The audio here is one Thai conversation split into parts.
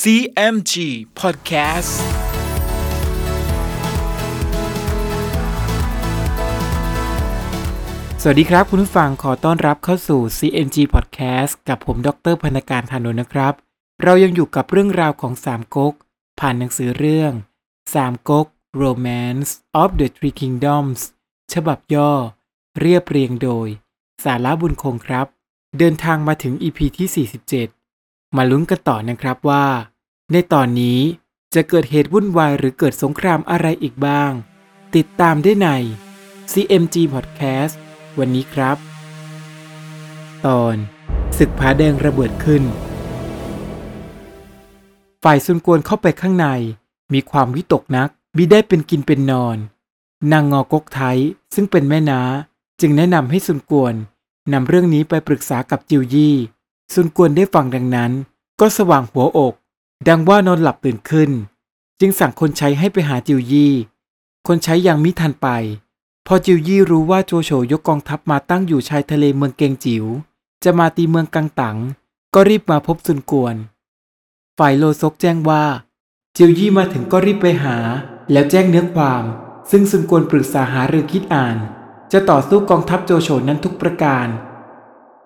CMG Podcast สวัสดีครับคุณผู้ฟังขอต้อนรับเข้าสู่ CNG Podcast กับผมดรพนการธานนท์นะครับ เรายังอยู่กับเรื่องราวของสามก๊กผ่านหนังสือเรื่องสามก๊ก Romance of the Three Kingdoms ฉบับย่อ เรียบเรียงโดย สาระบุญคงครับ เดินทางมาถึง EP ที่ 47 มาลุ้นกันต่อนะครับว่า ในตอนนี้จะเกิดเหตุวุ่นวายหรือเกิดสงครามอะไรอีกบ้าง ติดตามได้ใน CMG Podcast วันนี้ครับ ตอนศึกผาแดงระเบิดขึ้น ฝ่ายซุนกวนเข้าไปข้างใน มีความวิตกนักมิได้เป็นกินเป็นนอน นางงอกกไทยซึ่งเป็นแม่นาจึงแนะนำให้ซุนกวนนำเรื่องนี้ไปปรึกษากับจิวยี่ ซุนกวนได้ฟังดังนั้น ก็สว่างหัวอก ดังว่านอนหลับตื่นขึ้น จึงสั่งคนใช้ให้ไปหาจิวยี่ คนใช้ยังมิทันไป พอจิวยี่รู้ว่าโจโฉยกกองทัพมาตั้งอยู่ชายทะเลเมืองเกงจิว๋วจะมาตีเมืองกังตังก็รีบมาพบซุนกวน ฝ่ายโลซกแจ้งว่า จิวยี่มาถึงก็รีบไปหา แล้วแจ้งเนื้อความ ซึ่งซุนกวนปรึกษาหารือคิดอ่าน จะต่อสู้กองทัพโจโฉนั้นทุกประการ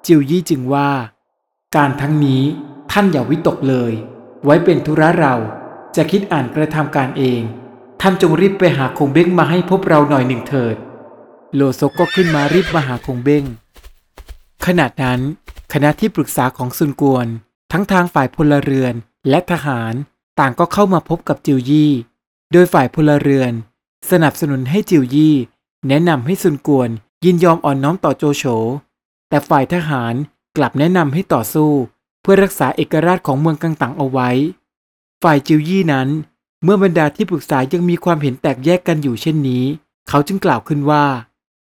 จิวยี่จึงว่า การทั้งนี้ท่านอย่าวิตกเลย ไว้เป็นธุระเราจะคิดอ่านกระทำการเอง ท่านจงรีบไปหาคงเบ้งมาให้พบเราหน่อยหนึ่งเถิด โลซกก็ขึ้นมารีบมาหาคงเบ้งขณะนั้น คณะที่ปรึกษาของซุนกวน ทั้งทางฝ่ายพลเรือนและทหารต่างก็เข้ามาพบกับจิวยี่ โดยฝ่ายพลเรือน สนับสนุนให้จิวยี่ แนะนำให้ซุนกวนยินยอมอ่อนน้อมต่อโจโฉแต่ฝ่ายทหาร กลับแนะนำให้ต่อสู้เพื่อรักษาเอกราชของเมืองกังตังเอาไว้ ฝ่ายจิวยี่นั้น เมื่อบรรดาที่ปรึกษายังมีความเห็นแตกแยกกันอยู่เช่นนี้ เขาจึงกล่าวขึ้นว่า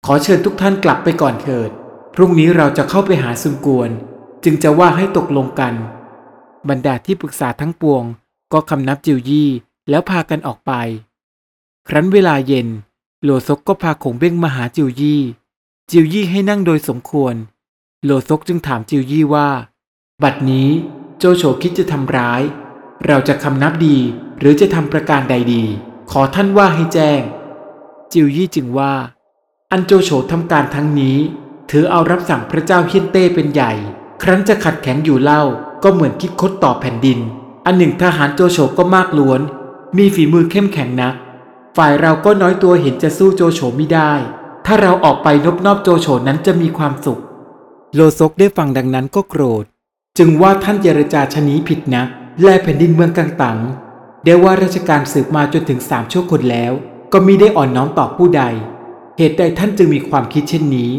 ขอเชิญทุกท่านกลับไปก่อนเถิด พรุ่งนี้เราจะเข้าไปหาซุนกวน จึงจะว่าให้ตกลงกัน บรรดาที่ปรึกษาทั้งปวง ก็คำนับจิวยี่แล้วพากันออกไป ครั้นเวลาเย็น โลซกก็พาขงเบ้งมาหาจิวยี่ จิวยี่ให้นั่งโดยสมควร โลซกจึงถามจิวยี่ว่า บัดนี้โจโฉคิดจะทำร้าย เราจะคำนับดีหรือจะทำประการใดดี ขอท่านว่าให้แจ้ง จิวยี่จึงว่า อันโจโฉทำการทั้งนี้ ถือเอารับสั่งพระเจ้าเฮียนเต้เป็นใหญ่ ครั้นจะขัดแข็งอยู่เล่าก็เหมือนคิดคดต่อแผ่นดิน อันหนึ่งทหารโจโฉก็มากล้วน มีฝีมือเข้มแข็งนัก ฝ่ายเราก็น้อยตัวเห็นจะสู้โจโฉไม่ได้ ถ้าเราออกไปนบนอบโจโฉนั้นจะมีความสุข โลซกได้ฟังดังนั้นก็โกรธ จึงว่าท่านเจรจาชะนี้ผิดนะ แลแผ่นดินเมืองกังตังได้ว่าราชการสืบมาจนถึงสามชั่วคนแล้ว ก็มิได้อ่อนน้อมต่อผู้ใด เหตุใดท่านจึงมีความคิดเช่นนี้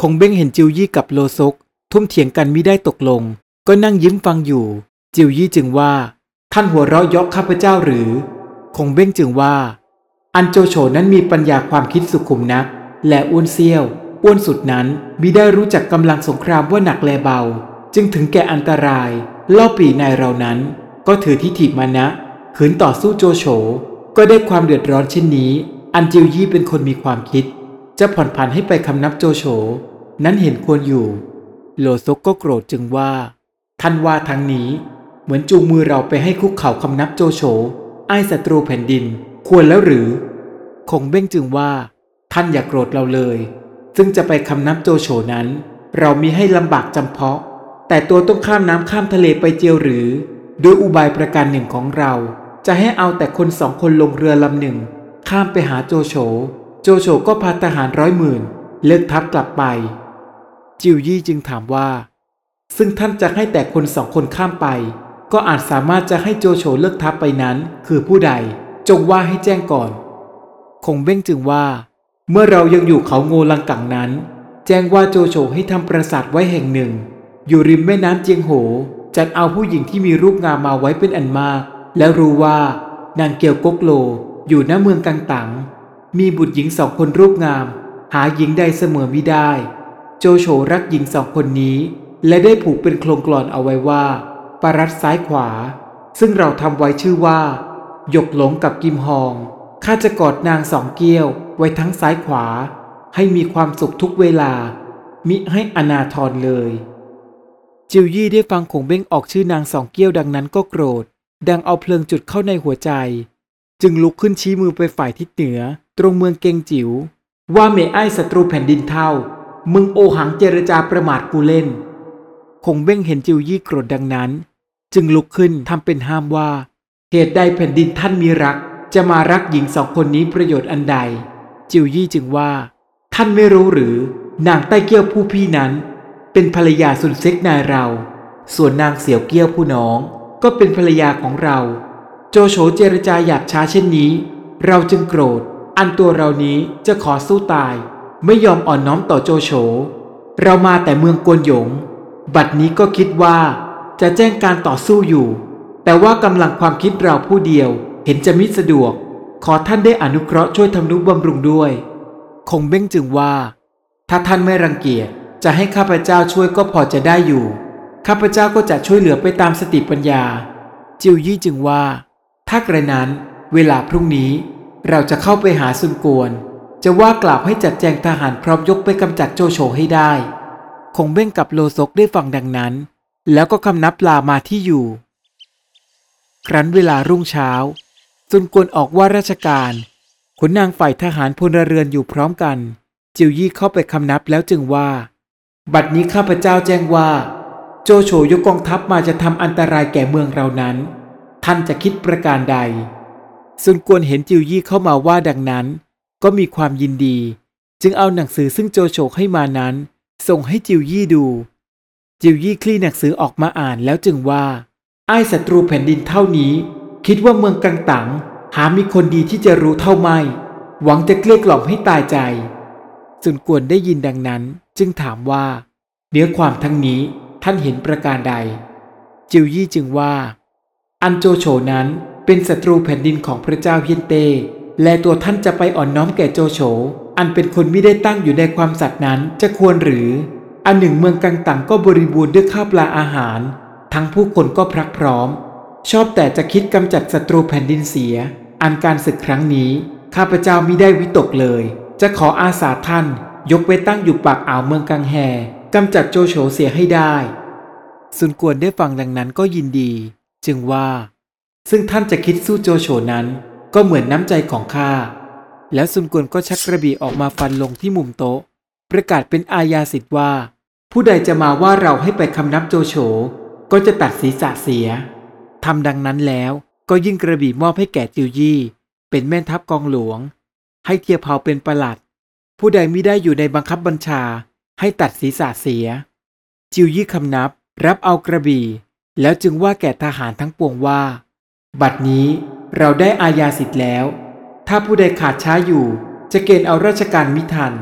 คงเบ้งเห็นจิวยี่กับโลซก ทุ่มเถียงกันมิได้ตกลง ก็นั่งยิ้มฟังอยู่ จิวยี่จึงว่า ท่านหัวเราะยาะข้าพเจ้าหรือ คงเบ้งจึงว่า อันโจโฉนั้นมีปัญญาความคิดสุขุมนัก และอ้วนเซี่ยว อ้วนสุดนั้นมิได้รู้จักกำลังสงครามว่าหนักแลเบา จึงถึงแก่อันตรายเล่าปีในเรานั้น ก็ถือทิฐิมานะขืนต่อสู้โจโฉก็ได้ความเดือดร้อนเช่นนี้ อันจิวยี่เป็นคนมีความคิด จะผ่อนผันให้ไปคำนับโจโฉนั้นเห็นควรอยู่ โลซกก็โกรธจึงว่าท่านว่าทางนี้ เหมือนจูงมือเราไปให้คุกเข่าคำนับโจโฉไอ้ศัตรูแผ่นดิน ควรแล้วหรือ คงเบ้งจึงว่า ท่านอย่ากโกรธเราเลย ซึ่งจะไปคำนับโจโฉนั้น เรามีให้ลำบากจำเพาะ แต่ตัวต้องข้ามน้ำข้ามทะเลไปเจียวหรือโดยอุบายประการหนึ่งของเรา จะให้เอาแต่คนสองคนลงเรือลำหนึ่ง ข้ามไปหาโจโฉ โจโฉก็พาทหารร้อยหมื่น เลิกทัพกลับไป จิวยี่จึงถามว่า ซึ่งท่านจะให้แต่คนสองคนข้ามไป ก็อาจสามารถจะให้โจโฉเลิกทัพไปนั้น คือผู้ใด จงว่าให้แจ้งก่อน คงเบ้งจึงว่า เมื่อเรายังอยู่เขาโงลังกังนั้น แจ้งว่าโจโฉให้ทำปราสาทไว้แห่งหนึ่ง อยู่ริมแม่น้ำเจียงโห จัดเอาผู้หญิงที่มีรูปงามมาไว้เป็นอันมาก แล้วรู้ว่านางเกียวกกโลอยู่ณเมืองกังตัง มีบุตรหญิงสองคนรูปงาม หาหญิงใดเสมอมิได้ โจโฉรักหญิงสองคนนี้ และได้ผูกเป็นโครงกลอนเอาไว้ว่าปารัดซ้ายขวา ซึ่งเราทำไว้ชื่อว่า หยกหลงกับกิมฮองข้าจะกอดนางสองเกี้ยว ไว้ทั้งซ้ายขวา ให้มีความสุขทุกเวลา มิให้อนาทรเลย จิวยี่ได้ฟังคงเบ้งออกชื่อนางสองเกี้ยวดังนั้นก็โกรธ ดังเอาเพลิงจุดเข้าในหัวใจ จึงลุกขึ้นชี้มือไปฝ่ายทิศเหนือ ตรงเมืองเกงจิว๋วว่าเมไอ้ศัตรูแผ่นดินเท่า มึงโอหังเจรจาประมาทกูเล่น คงเบ้งเห็นจิวยี่โกรธดังนั้น จึงลุกขึ้นทำเป็นห้ามว่า เหตุใดแผ่นดินท่านมีรัก จะมารักหญิงสองคนนี้ประโยชน์อันใด จิวยี่จึงว่า ท่านไม่รู้หรือนางใต้เกี้ยวผู้พี่นั้น เป็นภรรยาสุนเซ็กนายเรา ส่วนนางเสี่ยวเกี้ยวผู้น้อง ก็เป็นภรรยาของเรา โจโฉเจรจาหยาบช้าเช่นนี้ เราจึงโกรธ อันตัวเรานี้จะขอสู้ตาย ไม่ยอมอ่อนน้อมต่อโจโฉเรามาแต่เมืองกวนหยง บัดนี้ก็คิดว่าจะแจ้งการต่อสู้อยู่ แต่ว่ากำลังความคิดเราผู้เดียวเห็นจะมิสะดวก ขอท่านได้อนุเคราะห์ช่วยทำนุบำรุงด้วย คงเบ้งจึงว่า ถ้าท่านไม่รังเกียจจะให้ข้าพเจ้าช่วยก็พอจะได้อยู่ ข้าพเจ้าก็จะช่วยเหลือไปตามสติปัญญา จิวยี่จึงว่า ถ้ากระนั้น เวลาพรุ่งนี้ เราจะเข้าไปหาซุนกวน จะว่ากล่าวให้จัดแจงทหารพร้อมยกไปกำจัดโจโฉให้ได้ คงเบ้งกับโลซกได้ฟังดังนั้น แล้วก็คำนับลามาที่อยู่ ครั้นเวลารุ่งเช้า ซุนกวนออกว่าราชการขุนนางฝ่ายทหารพลเรือนอยู่พร้อมกัน จิวยี่เข้าไปคำนับแล้วจึงว่า บัดนี้ข้าพเจ้าแจ้งว่า โจโฉยกกองทัพมาจะทำอันตรายแก่เมืองเรานั้น ท่านจะคิดประการใดซุนกวนเห็นจิวยี่เข้ามาว่าดังนั้น ก็มีความยินดี จึงเอาหนังสือซึ่งโจโฉให้มานั้น ส่งให้จิวยี่ดู จิวยี่คลี่หนังสือออกมาอ่านแล้วจึงว่าไอ้ศัตรูแผ่นดินเท่านี้ คิดว่าเมืองกังตังหามีคนดีที่จะรู้เท่าไม่ หวังจะเกลี้ยกล่อมให้ตายใจสุนกวนได้ยินดังนั้นจึงถามว่าเนื้อความทั้งนี้ท่านเห็นประการใด จิวยี่จึงว่า อันโจโฉนั้นเป็นศัตรูแผ่นดินของพระเจ้าเฮียนเต และตัวท่านจะไปอ่อนน้อมแก่โจโฉ อันเป็นคนไม่ได้ตั้งอยู่ในความสัตย์นั้นจะควรหรือ อันหนึ่งเมืองกังตังก็บริบูรณ์ด้วยข้าวปลาอาหาร ทั้งผู้คนก็พรักพร้อม ชอบแต่จะคิดกำจัดศัตรูแผ่นดินเสีย อันการศึกครั้งนี้ ข้าพเจ้ามิได้วิตกเลย จะขออาสาท่าน ยกไปตั้งอยู่ปากอ่าวเมืองกังแฮกำจัดโจโฉเสียให้ได้ สุนกวนได้ฟังดังนั้นก็ยินดี จึงว่า ซึ่งท่านจะคิดสู้โจโฉนั้น ก็เหมือนน้ำใจของข้าแล้วสุนกวนก็ชักกระบี่ออกมาฟันลงที่มุมโต๊ะ ประกาศเป็นอาญาสิทธิ์ว่า ผู้ใดจะมาว่าเราให้ไปคำนับโจโฉก็จะตัดศีรษะเสีย ทำดังนั้นแล้วก็ยิ่งกระบี่มอบให้แก่จิวยี่ เป็นแม่ทัพกองหลวง ให้เทียเผาเป็นประหลัด ผู้ใดมิได้อยู่ในบังคับบัญชาให้ตัดศีรษะเสีย จิวยี่คำนับรับเอากระบี่ แล้วจึงว่าแก่ทหารทั้งปวงว่า บัดนี้เราได้อาญาสิทธิ์แล้ว ถ้าผู้ใดขาดช้าอยู่ จะเกณฑ์เอาราชการมิทัน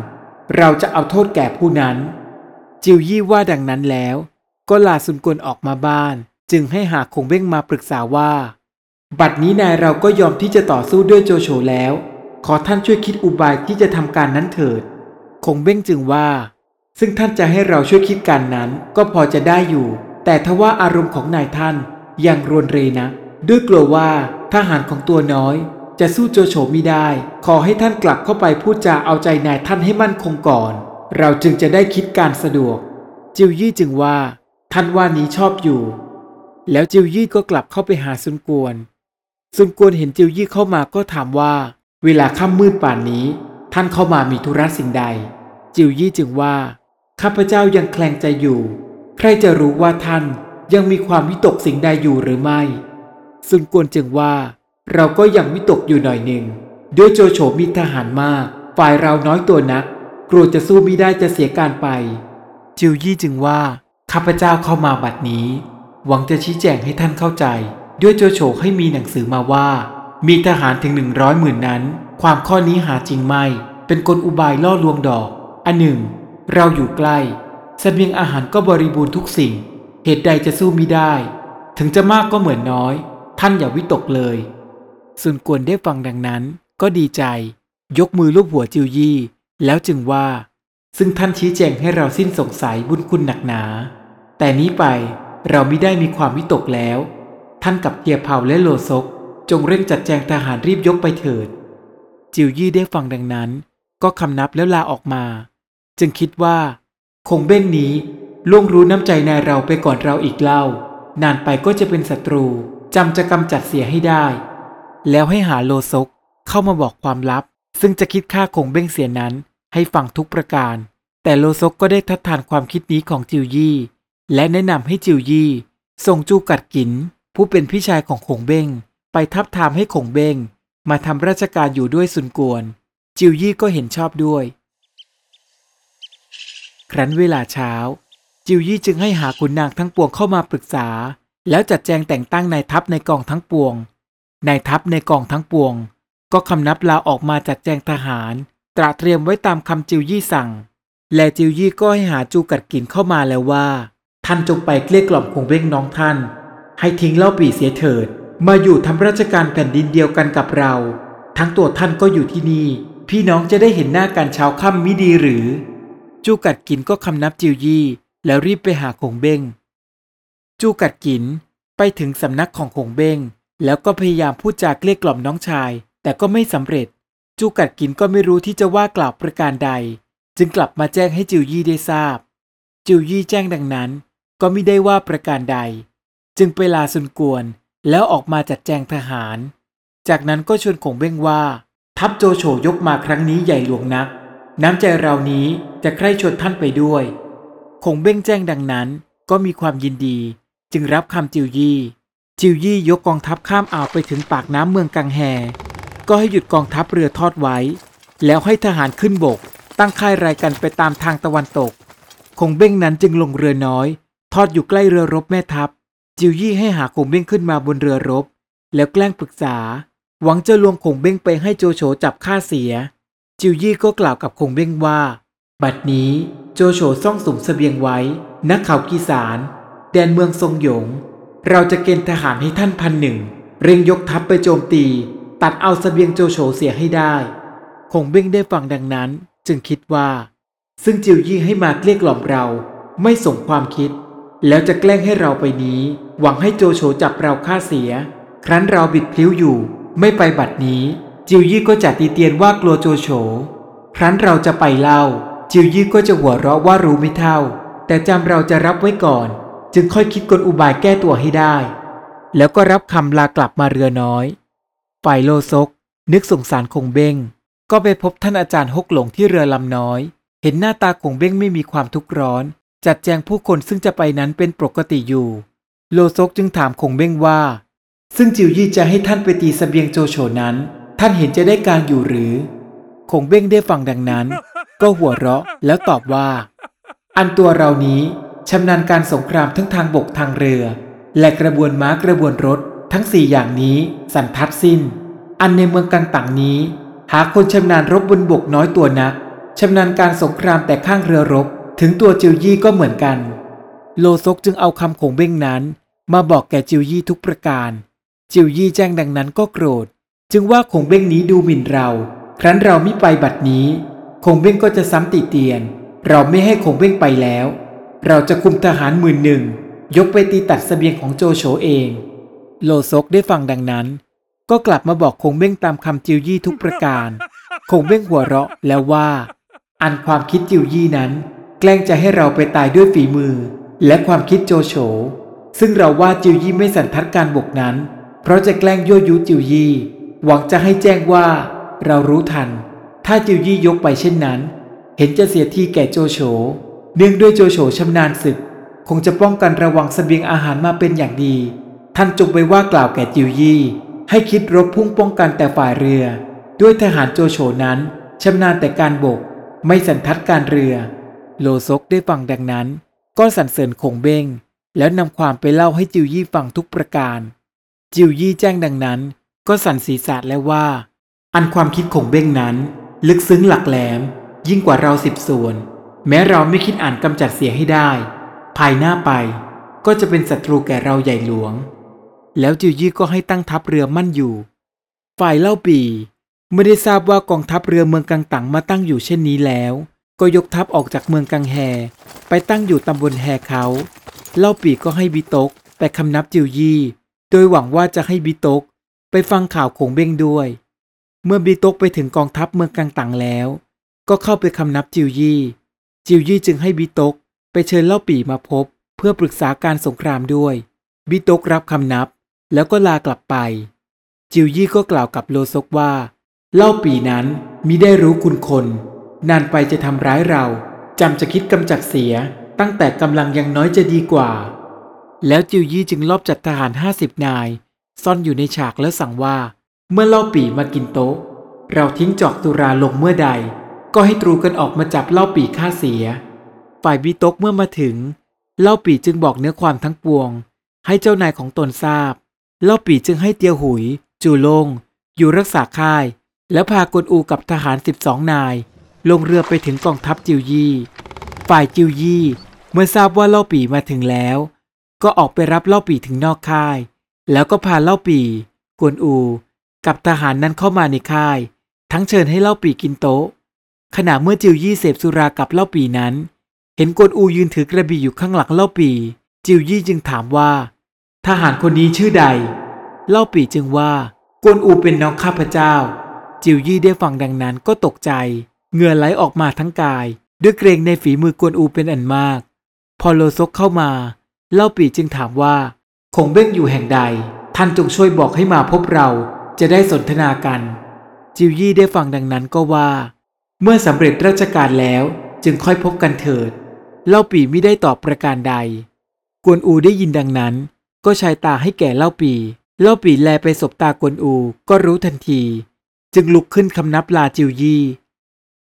เราจะเอาโทษแก่ผู้นั้น จิวยี่ว่าดังนั้นแล้ว ก็ลาสุนกลออกมาบ้าน จึงให้หาคงเบ้งมาปรึกษาว่า บัดนี้นายเราก็ยอมที่จะต่อสู้ด้วยโจโฉแล้ว ขอท่านช่วยคิดอุบายที่จะทำการนั้นเถิด คงเบ้งจึงว่า ซึ่งท่านจะให้เราช่วยคิดการนั้นก็พอจะได้อยู่ แต่ทว่าอารมณ์ของนายท่านยังรวนเรนะ ด้วยกลัวว่าทหารของตัวน้อย จะสู้โจโฉมิได้ ขอให้ท่านกลับเข้าไปพูดจาเอาใจนายท่านให้มั่นคงก่อน เราจึงจะได้คิดการสะดวก จิวยี่จึงว่า ท่านว่านี้ชอบอยู่ แล้วจิวยี่ก็กลับเข้าไปหาซุนกวน ซุนกวนเห็นจิวยี่เข้ามาก็ถามว่า เวลาค่ำมืดป่านนี้ ท่านเข้ามามีธุระสิ่งใด จิวยี่จึงว่า ข้าพเจ้ายังแคลงใจอยู่ ใครจะรู้ว่าท่านยังมีความวิตกสิ่งใดอยู่หรือไม่ ซุนกวนจึงว่า เราก็ยังวิตกอยู่หน่อยหนึ่งด้วยโจโฉมีทหารมาก ฝ่ายเราน้อยตัวนัก กลัวจะสู้ไม่ได้จะเสียการไป จิวยี่จึงว่าข้าพเจ้าเข้ามาบัดนี้ หวังจะชี้แจงให้ท่านเข้าใจ ด้วยโจโฉให้มีหนังสือมาว่า มีทหารถึงหนึ่งร้อยหมื่นนั้น ความข้อนี้หาจริงไม่ เป็นกลอุบายล่อลวงดอก อันหนึ่ง เราอยู่ใกล้เสบียงอาหารก็บริบูรณ์ทุกสิ่ง เหตุใดจะสู้มิได้ ถึงจะมากก็เหมือนน้อย ท่านอย่าวิตกเลยซุนกวนได้ฟังดังนั้น ก็ดีใจ ยกมือลูบหัวจิวยี่ แล้วจึงว่า ซึ่งท่านชี้แจงให้เราสิ้นสงสัยบุญคุณหนักหนา แต่นี้ไป เราไม่ได้มีความวิตกแล้ว ท่านกับเทียเผาและโลซก จงเร่งจัดแจงทหารรีบยกไปเถิด จิวยี่ได้ฟังดังนั้น ก็คำนับแล้วลาออกมา จึงคิดว่า คงเบ้งนี้ล่วงรู้น้ำใจนายเราไปก่อนเราอีกเล่า นานไปก็จะเป็นศัตรูจจำจะกำจัดเสียให้ได้ แล้วให้หาโลซกเข้ามาบอกความลับ ซึ่งจะคิดค่าคงเบ้งเสียนั้น ให้ฟังทุกประการ แต่โลซกก็ได้ทัดทานความคิดนี้ของจิวยี่ และแนะนำให้จิวยี่ส่งจูกัดกิน ผู้เป็นพี่ชายของคงเบ้งไปทับทามให้คงเบ้งมาทำราชการอยู่ด้วยสุนกวน จิวยี่ก็เห็นชอบด้วย ครั้นเวลาเช้า จิวยี่จึงให้หาขุนนางทั้งปวงเข้ามาปรึกษา แล้วจัดแจงแต่งตั้งนายทัพในกองทั้งปวงนายทัพในกองทั้งปวง ก็คำนับลาออกมาจัดแจงทหาร ตระเตรียมไว้ตามคำจิวยี่สั่ง และจิวยี่ก็ให้หาจูกัดกินเข้ามาแล้วว่า ท่านจงไปเกลี้ยกล่อมคงเบ้งน้องท่าน ให้ทิ้งเล่าปี่เสียเถิด มาอยู่ทำราชการแผ่นดินเดียวกันกับเรา ทั้งตัวท่านก็อยู่ที่นี่ พี่น้องจะได้เห็นหน้ากันเช้าค่ำมิดีหรือ จูกัดกินก็คำนับจิวยี่ แล้วรีบไปหาคงเบ้งจูกัดกินไปถึงสำนักของคงเบ้งแล้วก็พยายามพูดจาเกลี้ยกล่อมน้องชาย แต่ก็ไม่สำเร็จ จูกัดกินก็ไม่รู้ที่จะว่ากล่าวประการใด จึงกลับมาแจ้งให้จิวยี่ได้ทราบ จิวยี่แจ้งดังนั้น ก็ไม่ได้ว่าประการใด จึงไปลาสุนกวนแล้วออกมาจัดแจงทหาร จากนั้นก็ชวนคงเบ้งว่า ทัพโจโฉยกมาครั้งนี้ใหญ่หลวงนัก น้ำใจเรานี้จะใคร่ชวนท่านไปด้วยคงเบ้งแจ้งดังนั้นก็มีความยินดี จึงรับคำจิวยี่ จิวยี่ยกกองทัพข้ามอ่าวไปถึงปากน้ำเมืองกังแฮ ก็ให้หยุดกองทัพเรือทอดไว้ แล้วให้ทหารขึ้นบก ตั้งค่ายรายกันไปตามทางตะวันตก คงเบ้งนั้นจึงลงเรือน้อย ทอดอยู่ใกล้เรือรบแม่ทัพ จิวยี่ให้หาคงเบ้งขึ้นมาบนเรือรบ แล้วแกล้งปรึกษา หวังจะลวงคงเบ้งไปให้โจโฉจับฆ่าเสีย จิวยี่ก็กล่าวกับคงเบ้งว่า บัดนี้โจโฉซ่องสุมเสบียงไว้ นักเขากีสารแดนเมืองทรงหยง เราจะเกณฑ์ทหารให้ท่านพันหนึ่งเร่งยกทัพไปโจมตี ตัดเอาเสบียงโจโฉเสียให้ได้คงเบ้งได้ฟังดังนั้น จึงคิดว่า ซึ่งจิวยี่ให้มาเกลี้ยกล่อมเราไม่สมความคิด แล้วจะแกล้งให้เราไปนี้ หวังให้โจโฉจับเราฆ่าเสีย ครั้นเราบิดพลิ้วอยู่ ไม่ไปบัดนี้ จิวยี่ก็จะตีเตียนว่ากลัวโจโฉ ครั้นเราจะไปเล่า จิวยี่ก็จะหัวเราะว่ารู้ไม่เท่า แต่จำเราจะรับไว้ก่อน จึงค่อยคิดกลอุบายแก้ตัวให้ได้ แล้วก็รับคำลากลับมาเรือน้อย ฝ่ายโลซก นึกสงสารคงเบ้ง ก็ไปพบท่านอาจารย์ฮกหลงที่เรือลำน้อย เห็นหน้าตาคงเบ้งไม่มีความทุกข์ร้อน จัดแจงผู้คนซึ่งจะไปนั้นเป็นปกติอยู่ โลซกจึงถามคงเบ้งว่า ซึ่งจิวยี่จะให้ท่านไปตีสเสบียงโจโฉนั้น ท่านเห็นจะได้การอยู่หรือ คงเบ้งได้ฟังดังนั้น ก็หัวเราะแล้วตอบว่า อันตัวเรานี้ชำนาญการสงครามทั้งทางบกทางเรือ และกระบวนม้ากระบวนรถ ทั้งสี่อย่างนี้สันทัดสิ้น อันในเมืองกังต่างนี้ หาคนชำนาญรบบนบกน้อยตัวนักชำนาญการสงครามแต่ข้างเรือรบ ถึงตัวจิวยี่ก็เหมือนกัน โลซกจึงเอาคำของเบ้งนั้น มาบอกแก่จิวยี่ทุกประการ จิวยี่แจ้งดังนั้นก็โกรธ จึงว่าคงเบ้งนี้ดูหมิ่นเรา ครั้นเราไม่ไปบัดนี้คงเบ้งก็จะซ้ำติเตียน เราไม่ให้คงเบ้งไปแล้ว เราจะคุมทหารหมื่นหนึ่งยกไปตีตัดสเสบียงของโจโฉเอง โลซกได้ฟังดังนั้น ก็กลับมาบอกคงเบ้งตามคำจิวยี่ทุกประการ คงเบ้งหัวเราะแล้วว่า อันความคิดจิวยี่นั้น แกล้งจะให้เราไปตายด้วยฝีมือ และความคิดโจโฉ ซึ่งเราว่าจิวยี่ไม่สันทัดการบกนั้น เพราะจะแกล้งยั่วยุจิวยี่ หวังจะให้แจ้งว่า เรารู้ทัน ถ้าจิวยี่ยกไปเช่นนั้น เห็นจะเสียทีแก่โจโฉ เนื่องด้วยโจโฉชำนาญศึก คงจะป้องกันระวังเสบียงอาหารมาเป็นอย่างดี ท่านจงไปว่ากล่าวแก่จิวยี่ ให้คิดรบพุ่งป้องกันแต่ฝ่ายเรือ ด้วยทหารโจโฉนั้นชำนาญแต่การบก ไม่สันทัดการเรือ โลซกได้ฟังดังนั้น ก็สรรเสริญคงเบ้ง แล้วนำความไปเล่าให้จิวยี่ฟังทุกประการ จิวยี่แจ้งดังนั้น ก็สั่นศีรษะแล้วว่า อันความคิดของเบ้งนั้น ลึกซึ้งหลักแหลม ยิ่งกว่าเราสิบส่วน แม้เราไม่คิดอ่านกำจัดเสียให้ได้ ภายหน้าไปก็จะเป็นศัตรูแก่เราใหญ่หลวง แล้วจิวยี่ก็ให้ตั้งทัพเรือมั่นอยู่ ฝ่ายเล่าปีไม่ได้ทราบว่ากองทัพเรือเมืองกังตังมาตั้งอยู่เช่นนี้แล้ว ก็ยกทัพออกจากเมืองกังแฮ ไปตั้งอยู่ตำบลแฮเขา เล่าปีก็ให้บิตกไปคำนับจิวยี่ โดยหวังว่าจะให้บิตกไปฟังข่าวคงเบ้งด้วย เมื่อบิตกไปถึงกองทัพเมืองกังตังแล้ว ก็เข้าไปคำนับจิวยี่ จิวยี่จึงให้บิตกไปเชิญเล่าปีมาพบ เพื่อปรึกษาการสงครามด้วย บิตกรับคำนับ แล้วก็ลากลับไป จิวยี่ก็กล่าวกับโลซกว่า เล่าปีนั้นมิได้รู้คุณคน นานไปจะทำร้ายเราจำจะคิดกำจัดเสียตั้งแต่กำลังยังน้อยจะดีกว่า แล้วจิวยี่จึงลอบจัดทหารห้าสิบนาย ซ่อนอยู่ในฉากแล้วสั่งว่า เมื่อเล่าปีมากินโต๊ะ เราทิ้งจอกตุราลงเมื่อใด ก็ให้ตรูกันออกมาจับเล่าปีฆ่าเสีย ฝ่ายบิตกเมื่อมาถึง เล่าปีจึงบอกเนื้อความทั้งปวง ให้เจ้านายของตนทราบ เล่าปีจึงให้เตียวหุย จูลง อยู่รักษาค่าย แล้วพากวนอูกับทหาร12นาย ลงเรือไปถึงกองทัพจิวยี่ ฝ่ายจิวยี่ เมื่อทราบว่าเล่าปีมาถึงแล้ว ก็ออกไปรับเล่าปีถึงนอกค่าย แล้วก็พาเล่าปี กวนอู กับทหารนั้นเข้ามาในค่าย ทั้งเชิญให้เล่าปีกินโต๊ะ ขณะเมื่อจิวยี่เสพสุรากับเล่าปีนั้น เห็นกวนอูยืนถือกระบี่อยู่ข้างหลังเล่าปี จิวยี่จึงถามว่า ทหารคนนี้ชื่อใด เล่าปีจึงว่ากวนอูเป็นน้องข้าพเจ้า จิวยี่ได้ฟังดังนั้นก็ตกใจ เหงื่อไหลออกมาทั้งกาย ด้วยเกรงในฝีมือกวนอูเป็นอันมาก พอโลซกเข้ามา เล่าปีจึงถามว่า คงเบ้งอยู่แห่งใด ท่านจงช่วยบอกให้มาพบเราจะได้สนทนากัน จิวยี่ได้ฟังดังนั้นก็ว่า เมื่อสำเร็จราชการแล้วจึงค่อยพบกันเถิด เล่าปีไม่ได้ตอบประการใด กวนอูได้ยินดังนั้น ก็ชายตาให้แก่เล่าปี เล่าปีแลไปสบตากวนอูก็รู้ทันที จึงลุกขึ้นคำนับลาจิวยี่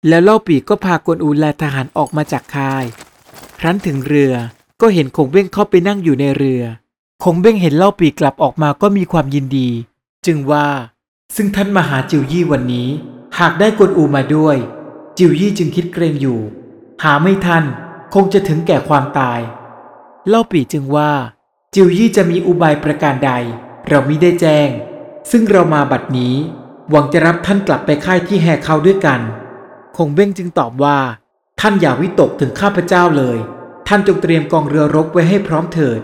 แล้วเล่าปีก็พากวนอูและทหารออกมาจากค่าย ครั้นถึงเรือก็เห็นคงเบ้งเข้าไปนั่งอยู่ในเรือ คงเบ้งเห็นเล่าปีกลับออกมาก็มีความยินดี จึงว่า ซึ่งท่านมหาจิวยี่วันนี้ หากได้กวนอูมาด้วย จิวยี่จึงคิดเกรงอยู่ หาไม่ทันคงจะถึงแก่ความตาย เล่าปีจึงว่า จิวยี่จะมีอุบายประการใด เรามิได้แจ้ง ซึ่งเรามาบัดนี้ หวังจะรับท่านกลับไปค่ายที่แห่เขาด้วยกัน คงเบ้งจึงตอบว่า ท่านอย่าวิตกถึงข้าพเจ้าเลย ท่านจงเตรียมกองเรือรบไว้ให้พร้อมเถิด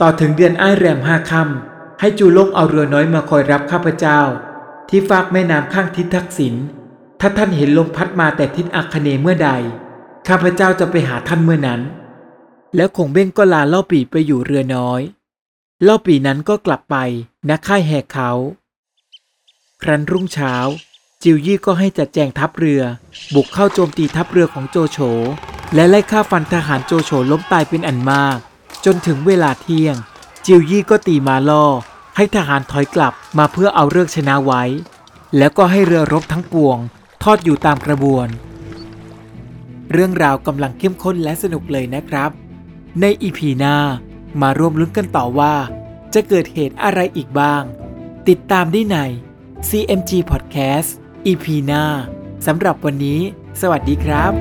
ต่อถึงเดือนอ้ายแรมห้าค่ำให้จูลงเอาเรือน้อยมาคอยรับข้าพเจ้า ที่ฟากแม่น้ำข้างทิศทักษิณถ้าท่านเห็นลมพัดมาแต่ทิศอัคเนเมื่อใด ข้าพเจ้าจะไปหาท่านเมื่อนั้น แล้วคงเบ้งก็ลาเล่าปีไปอยู่เรือน้อย เล่าปีนั้นก็กลับไปณค่ายแหกเขา ครั้นรุ่งเช้า จิวยี่ก็ให้จัดแจงทัพเรือ บุกเข้าโจมตีทัพเรือของโจโฉ และไล่ฆ่าฟันทหารโจโฉล้มตายเป็นอันมาก จนถึงเวลาเที่ยง จิวยี่ก็ตีมาล่อ ให้ทหารถอยกลับมาเพื่อเอาเลิกษ์ชนะไว้ แล้วก็ให้เรือรบทั้งปวง ทอดอยู่ตามกระบวน เรื่องราวกำลังเข้มข้นและสนุกเลยนะครับ ในอีพีหน้ามาร่วมลุ้นกันต่อว่า จะเกิดเหตุอะไรอีกบ้าง ติดตามได้ใน CMG Podcast EP หน้าสำหรับวันนี้ สวัสดีครับ